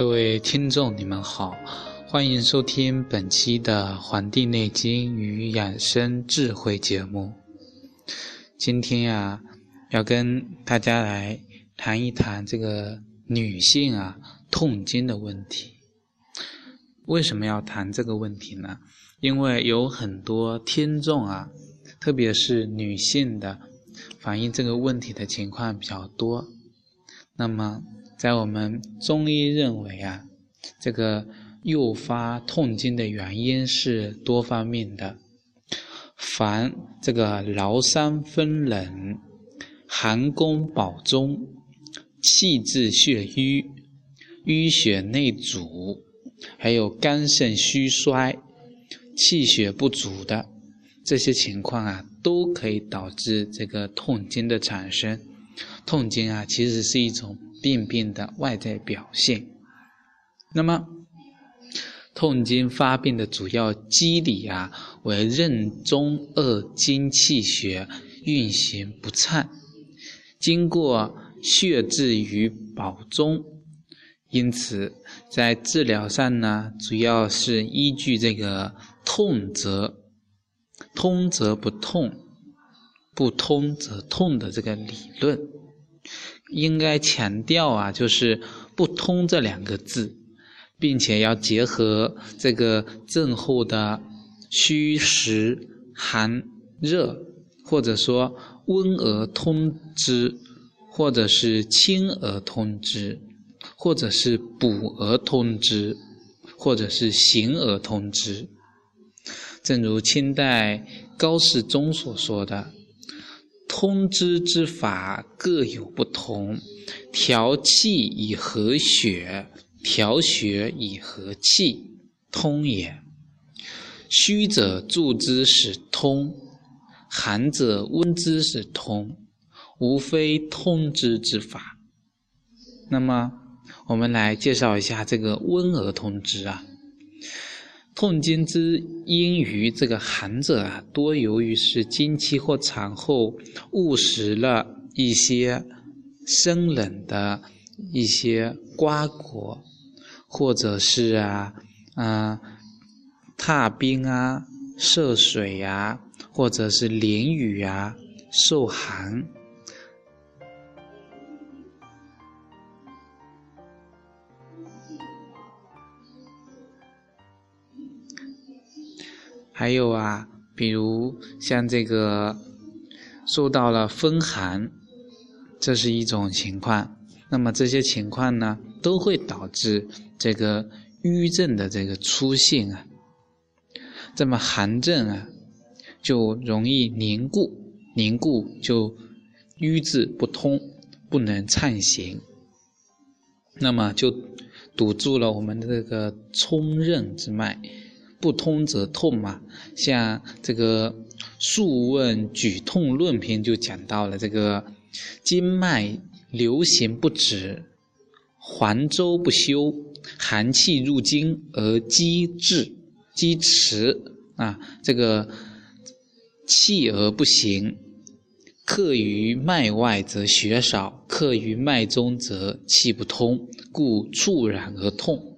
各位听众，你们好，欢迎收听本期的《黄帝内经与养生智慧》节目。今天呀，要跟大家来谈一谈这个女性啊痛经的问题。为什么要谈这个问题呢？因为有很多听众啊，特别是女性的，反映这个问题的情况比较多。那么，在我们中医认为啊，这个诱发痛经的原因是多方面的，凡这个劳伤风冷、寒宫保中、气滞血瘀、淤血内阻，还有肝肾虚衰、气血不足的这些情况啊，都可以导致这个痛经的产生。痛经啊，其实是一种。病变的外在表现。那么，痛经发病的主要机理啊，为任中二经气血运行不畅，经过血滞于保中，因此在治疗上呢，主要是依据这个痛则通则不痛，不通则痛的这个理论。应该强调啊，就是“不通”这两个字，并且要结合这个症候的虚实、寒热，或者说温而通之，或者是清而通之，或者是补而通之，或者是行而通之。正如清代高士宗所说的。通之之法各有不同，调气以和血，调血以和气，通也。虚者助之使通，寒者温之使通，无非通之之法。那么，我们来介绍一下这个温而通之啊。痛经之因于这个寒者啊，多由于是经期或产后误食了一些生冷的一些瓜果，或者是啊啊踏冰啊涉水呀，或者是淋雨啊受寒。还有啊，比如像这个受到了风寒，这是一种情况。那么这些情况呢，都会导致这个瘀症的这个出现啊。这么寒症啊，就容易凝固，凝固就瘀滞不通，不能畅行。那么就堵住了我们的这个冲任之脉。不通则痛嘛，像这个《素问举痛论篇》就讲到了这个经脉流行不止，环周不休，寒气入经而积滞积迟啊，这个气而不行，克于脉外则血少，克于脉中则气不通，故猝然而痛。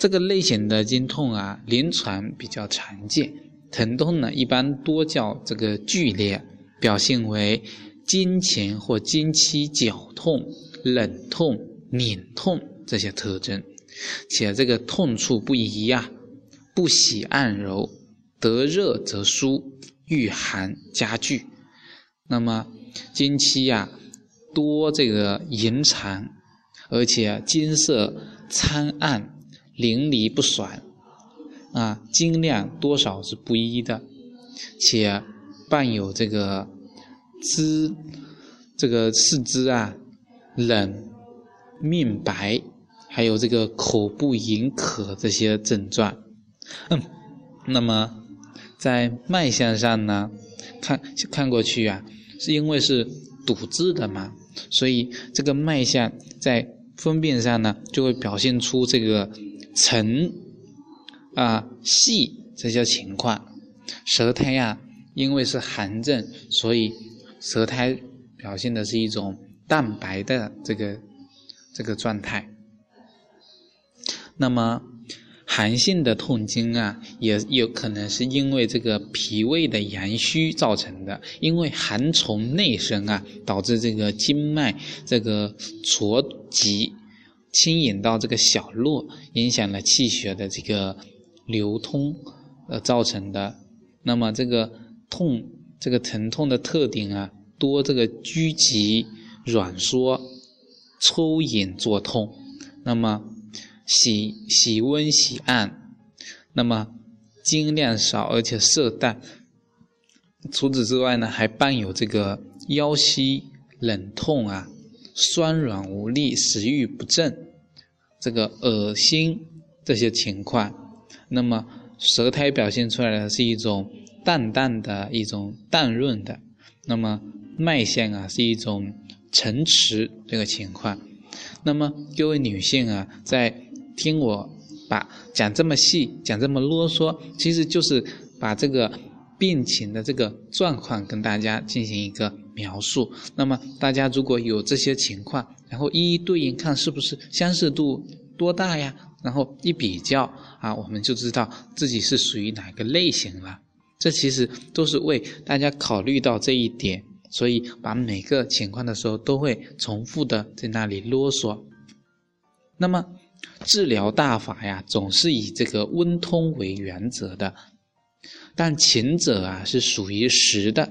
这个类型的经痛啊，临床比较常见。疼痛呢，一般多较这个剧烈，表现为经前或经期绞痛、冷痛、拧痛这些特征，且这个痛处不移呀，不喜按揉，得热则舒，遇寒加剧。那么经期呀，多这个延长，而且金色参暗。淋漓不爽，啊，经量多少是不一的，且伴有这个肢，这个四肢啊冷、面白，还有这个口部饮渴这些症状。嗯，那么在脉象上呢，看看过去啊，是因为是堵滞的嘛，所以这个脉象在分辨上呢，就会表现出这个。沉啊细这些情况，舌苔呀，因为是寒症，所以舌苔表现的是一种淡白的这个这个状态。那么寒性的痛经啊，也有可能是因为这个脾胃的阳虚造成的，因为寒从内生啊，导致这个经脉这个浊急，牵引到这个小络，影响了气血的这个流通，呃造成的。那么这个痛，这个疼痛的特点啊，多这个拘急、软缩、抽引作痛。那么喜喜温喜暗，那么精量少而且色淡。除此之外呢，还伴有这个腰膝冷痛啊，酸软无力，食欲不振，这个恶心这些情况。那么舌苔表现出来的是一种淡淡的一种淡润的，那么脉象啊是一种沉迟这个情况。那么各位女性啊，在听我把讲这么细，讲这么啰嗦，其实就是把这个病情的这个状况跟大家进行一个描述。那么大家如果有这些情况，然后一一对应看是不是相似度多大呀？然后一比较啊，我们就知道自己是属于哪个类型了。这其实都是为大家考虑到这一点，所以把每个情况的时候都会重复的在那里啰嗦。那么。治疗大法呀，总是以这个温通为原则的，但前者啊是属于实的，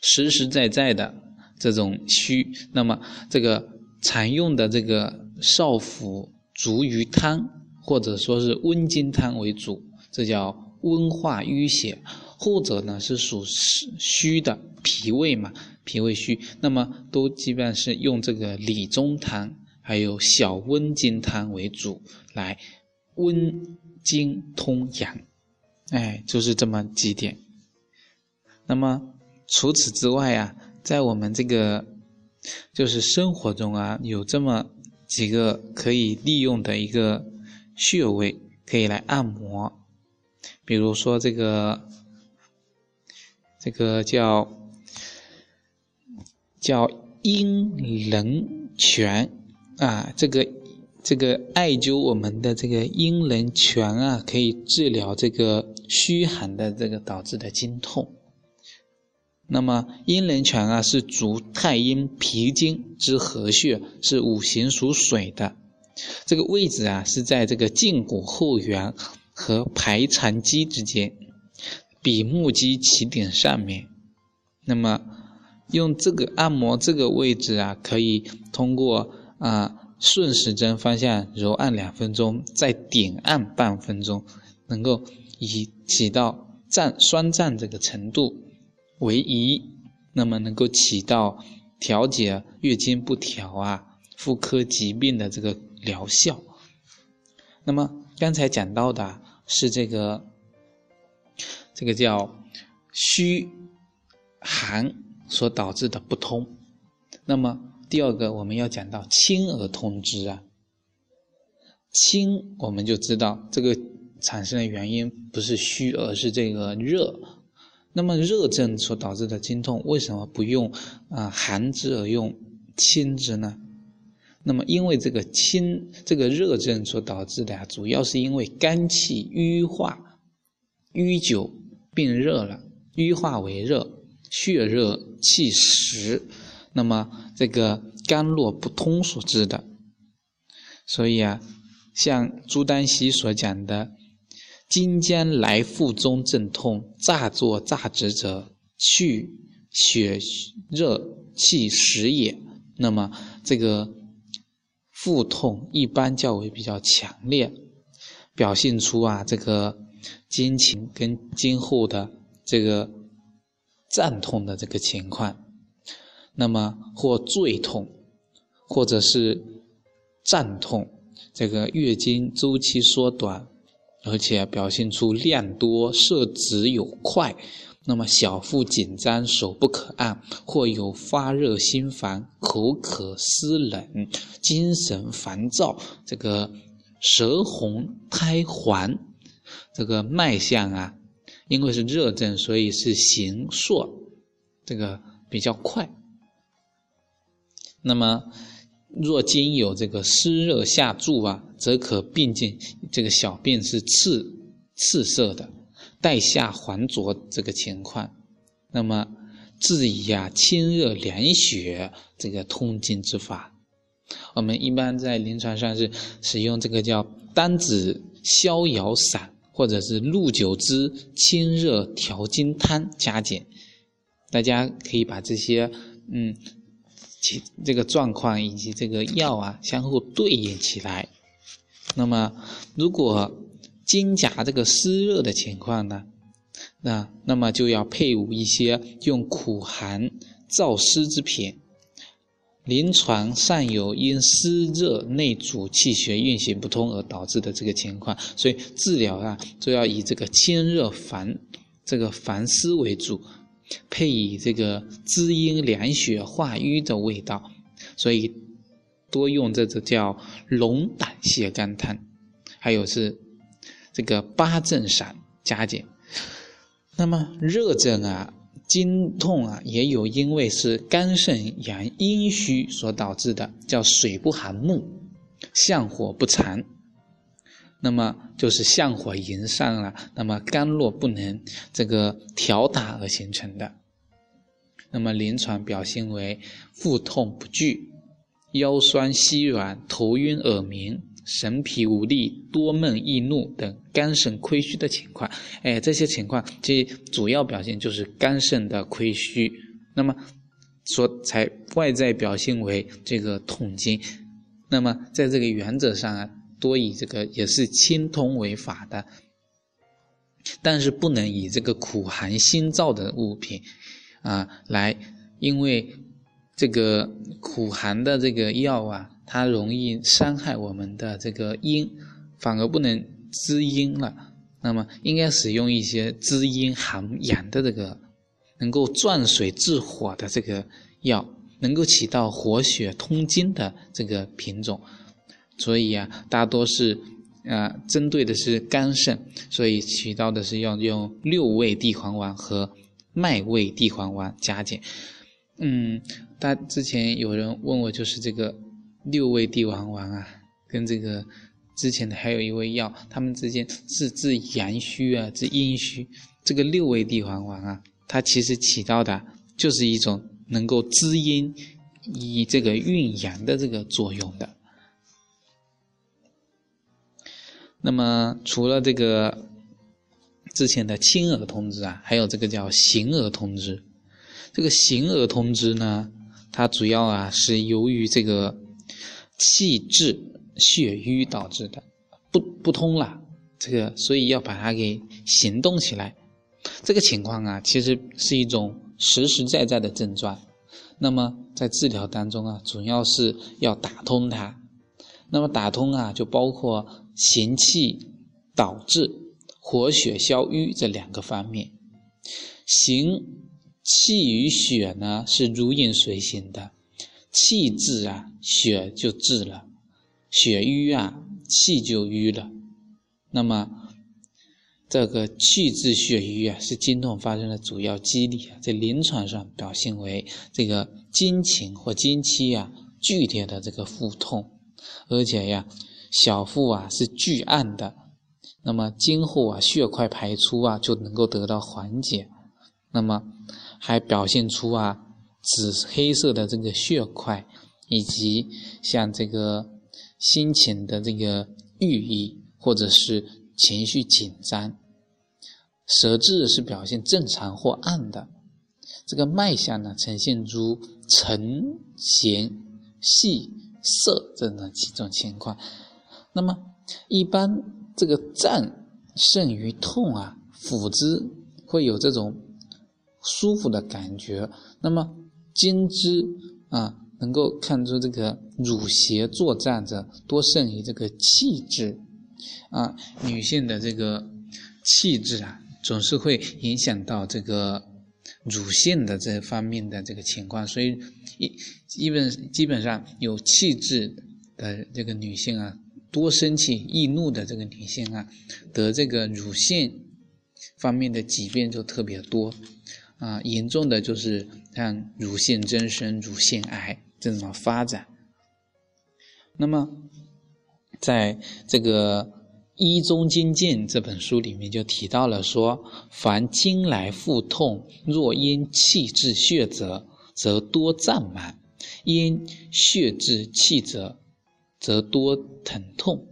实实在在的这种虚。那么这个常用的这个少府逐鱼汤，或者说是温经汤为主，这叫温化淤血；或者呢是属虚的脾胃嘛，脾胃虚，那么都基本上是用这个理中汤。还有小温经汤为主，来温经通阳，哎，就是这么几点。那么除此之外啊，在我们这个就是生活中啊，有这么几个可以利用的一个穴位，可以来按摩。比如说这个这个叫叫阴陵泉。啊，这个这个艾灸我们的这个阴陵泉啊，可以治疗这个虚寒的这个导致的经痛。那么阴陵泉啊，是足太阴脾经之合穴，是五行属水的。这个位置啊，是在这个胫骨后缘和排肠肌之间，比目肌起点上面。那么用这个按摩这个位置啊，可以通过。啊，顺时针方向揉按两分钟，再点按半分钟，能够以起到胀酸胀这个程度为宜，那么能够起到调节月经不调啊、妇科疾病的这个疗效。那么刚才讲到的是这个，这个叫虚寒所导致的不通，那么。第二个，我们要讲到清而通之啊。清，我们就知道这个产生的原因不是虚，而是这个热。那么热症所导致的经痛，为什么不用啊寒之而用清之呢？那么因为这个清，这个热症所导致的啊，主要是因为肝气郁化，淤久变热了，瘀化为热，血热气实。那么这个肝络不通所致的，所以啊，像朱丹溪所讲的“今将来腹中阵痛，乍作乍直者，去血热气实也”。那么这个腹痛一般较为比较强烈，表现出啊这个经前跟经后的这个胀痛的这个情况。那么或坠痛，或者是胀痛，这个月经周期缩短，而且表现出量多、色紫有块，那么小腹紧张、手不可按，或有发热心烦、口渴湿冷、精神烦躁，这个舌红苔黄，这个脉象啊，因为是热症，所以是行数这个比较快。那么，若经有这个湿热下注啊，则可并见这个小便是赤赤色的，带下黄浊这个情况。那么，治以呀清热凉血这个通经之法。我们一般在临床上是使用这个叫丹子逍遥散，或者是鹿九汁清热调经汤加减。大家可以把这些嗯，其这个状况以及这个药啊相互对应起来。那么，如果经夹这个湿热的情况呢，那那么就要配伍一些用苦寒燥湿之品。临床上有因湿热内阻气血运行不通而导致的这个情况，所以治疗啊就要以这个清热烦这个烦湿为主，配以这个滋阴凉血化瘀的味道，所以多用这个叫龙胆泻肝汤，还有是这个八正散加减。那么热症啊。经痛啊，也有因为是肝肾阳阴虚所导致的，叫水不寒木，相火不长，那么就是相火迎上了，那么肝络不能这个调达而形成的。那么临床表现为腹痛不拒、腰酸膝软、头晕耳鸣。神疲无力、多梦易怒等肝肾亏虚的情况，哎，这些情况其主要表现就是肝肾的亏虚，那么所才外在表现为这个痛经。那么在这个原则上啊，多以这个也是清通为法的，但是不能以这个苦寒心燥的物品啊来，因为这个苦寒的这个药啊。它容易伤害我们的这个阴，反而不能滋阴了。那么应该使用一些滋阴涵阳的这个，能够壮水治火的这个药，能够起到活血通经的这个品种。所以啊，大多是啊针对的是肝肾，所以起到的是要用六味地黄丸和麦味地黄丸加减。嗯，大之前有人问我，就是这个。六味地黄丸啊，跟这个之前的还有一味药，它们之间是治阳虚啊，治阴虚。这个六味地黄丸啊，它其实起到的就是一种能够滋阴、以这个运阳的这个作用的。那么除了这个之前的清耳通知啊，还有这个叫行耳通知。这个行耳通知呢，它主要啊是由于这个。气滞血瘀导致的，不不通了，这个所以要把它给行动起来。这个情况啊，其实是一种实实在在的症状。那么在治疗当中啊，主要是要打通它。那么打通啊，就包括行气导滞、活血消瘀这两个方面。行气与血呢，是如影随形的。气滞啊，血就滞了；血瘀啊，气就瘀了。那么，这个气滞血瘀啊，是经痛发生的主要机理啊。在临床上表现为这个经前或经期啊，剧烈的这个腹痛，而且呀，小腹啊是巨暗的。那么今后啊，血块排出啊，就能够得到缓解。那么还表现出啊。紫黑色的这个血块，以及像这个心情的这个郁意，或者是情绪紧张，舌质是表现正常或暗的，这个脉象呢呈现出沉、咸、细、涩这样几种情况。那么一般这个胀胜于痛啊，腹之会有这种舒服的感觉。那么经之啊，能够看出这个乳邪作战者多胜于这个气滞啊。女性的这个气滞啊，总是会影响到这个乳腺的这方面的这个情况，所以一基本基本上有气滞的这个女性啊，多生气易怒的这个女性啊，得这个乳腺方面的疾病就特别多。啊，严重的就是像乳腺增生、乳腺癌这种发展。那么，在这个《医中经鉴》这本书里面就提到了说，凡经来腹痛，若因气滞血者，则多胀满；因血滞气者，则多疼痛。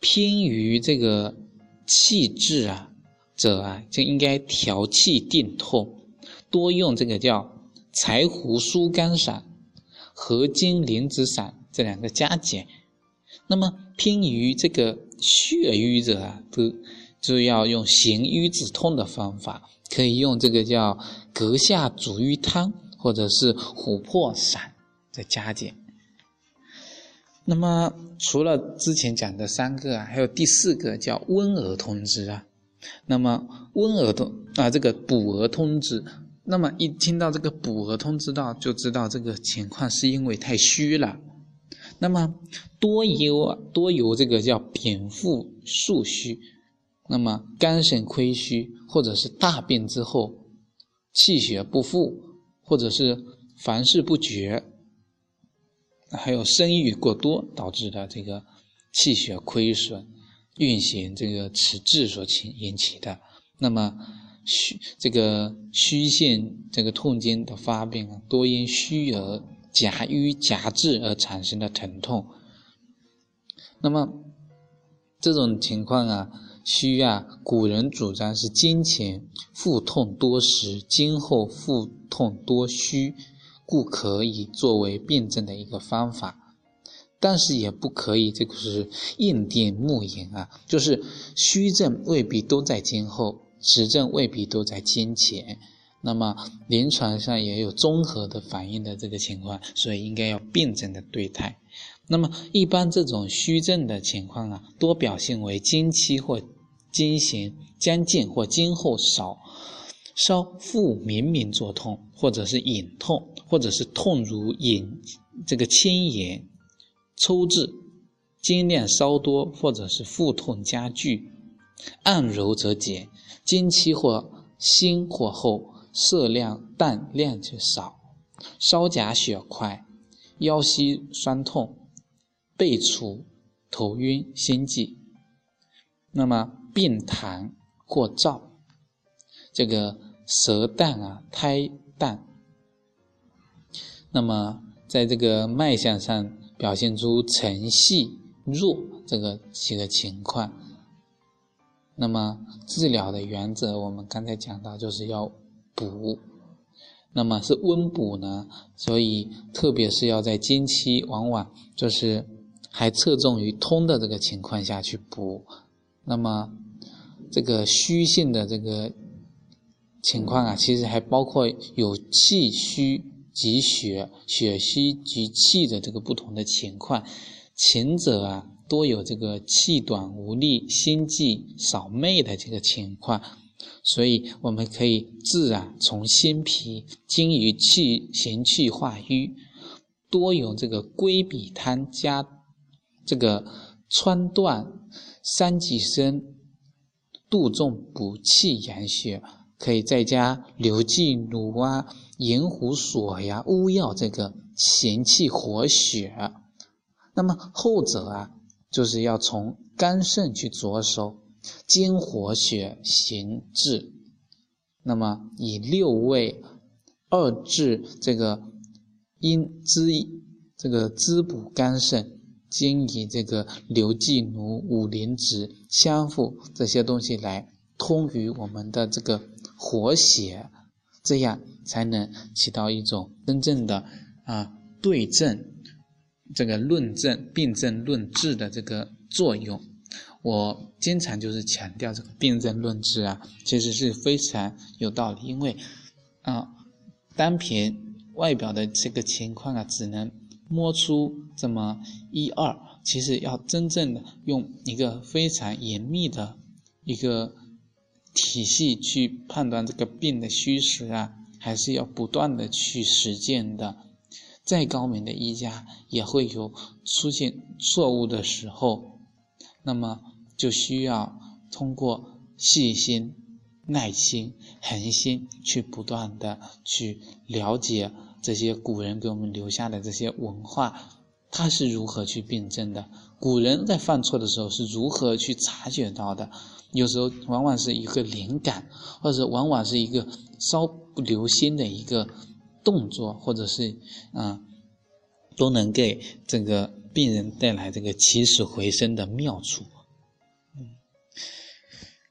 偏于这个气滞啊者啊，就应该调气定痛，多用这个叫柴胡疏肝散、合金莲子散这两个加减。那么偏于这个血瘀者啊，都就要用行瘀止痛的方法，可以用这个叫阁下煮瘀汤或者是琥珀散的加减。那么除了之前讲的三个啊，还有第四个叫温额通知啊。那么温额通啊，这个补额通知，那么一听到这个补额通知道，就知道这个情况是因为太虚了。那么多由，多由这个叫禀赋数虚，那么肝肾亏虚，或者是大便之后气血不复，或者是凡事不决。还有生育过多导致的这个气血亏损、运行这个迟滞所起引起的，那么虚这个虚线这个痛经的发病啊，多因虚而夹瘀夹滞而产生的疼痛。那么这种情况啊，虚啊，古人主张是经前腹痛多实，经后腹痛多虚。故可以作为辩证的一个方法，但是也不可以这个是硬定目言啊，就是虚症未必都在今后，实症未必都在今前，那么临床上也有综合的反应的这个情况，所以应该要辩证的对待。那么一般这种虚症的情况啊，多表现为经期或经行将近或经后少。稍腹明明作痛，或者是隐痛，或者是痛如隐这个牵延、抽滞，经量稍多，或者是腹痛加剧，按揉则减，经期或新或后，色量淡，量就少，稍夹血块，腰膝酸痛，背楚，头晕心悸，那么病痰或燥，这个。舌淡啊，苔淡。那么，在这个脉象上表现出沉细弱这个几个情况。那么，治疗的原则我们刚才讲到，就是要补。那么是温补呢，所以特别是要在经期，往往就是还侧重于通的这个情况下去补。那么，这个虚性的这个。情况啊，其实还包括有气虚及血、血虚及气的这个不同的情况。前者啊，多有这个气短无力、心悸少寐的这个情况，所以我们可以治啊，从心脾经于气行气化瘀，多有这个归脾汤加这个川断、三寄生、杜仲补气养血。可以再加刘寄奴啊、银胡索呀、乌药这个行气活血。那么后者啊，就是要从肝肾去着手，经活血行滞。那么以六味二治这个阴滋这个滋补肝肾，经以这个刘寄奴、五灵脂、香附这些东西来通于我们的这个。活血，这样才能起到一种真正的啊对症，这个论证病症论治的这个作用。我经常就是强调这个病症论治啊，其实是非常有道理。因为啊，单凭外表的这个情况啊，只能摸出这么一二，其实要真正的用一个非常严密的一个。体系去判断这个病的虚实啊，还是要不断的去实践的。再高明的医家也会有出现错误的时候，那么就需要通过细心、耐心、恒心去不断的去了解这些古人给我们留下的这些文化，他是如何去辩证的？古人在犯错的时候是如何去察觉到的？有时候往往是一个灵感，或者往往是一个稍不留心的一个动作，或者是啊，都能给这个病人带来这个起死回生的妙处。嗯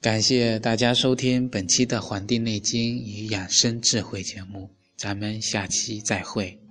感谢大家收听本期的《黄帝内经与养生智慧》节目，咱们下期再会。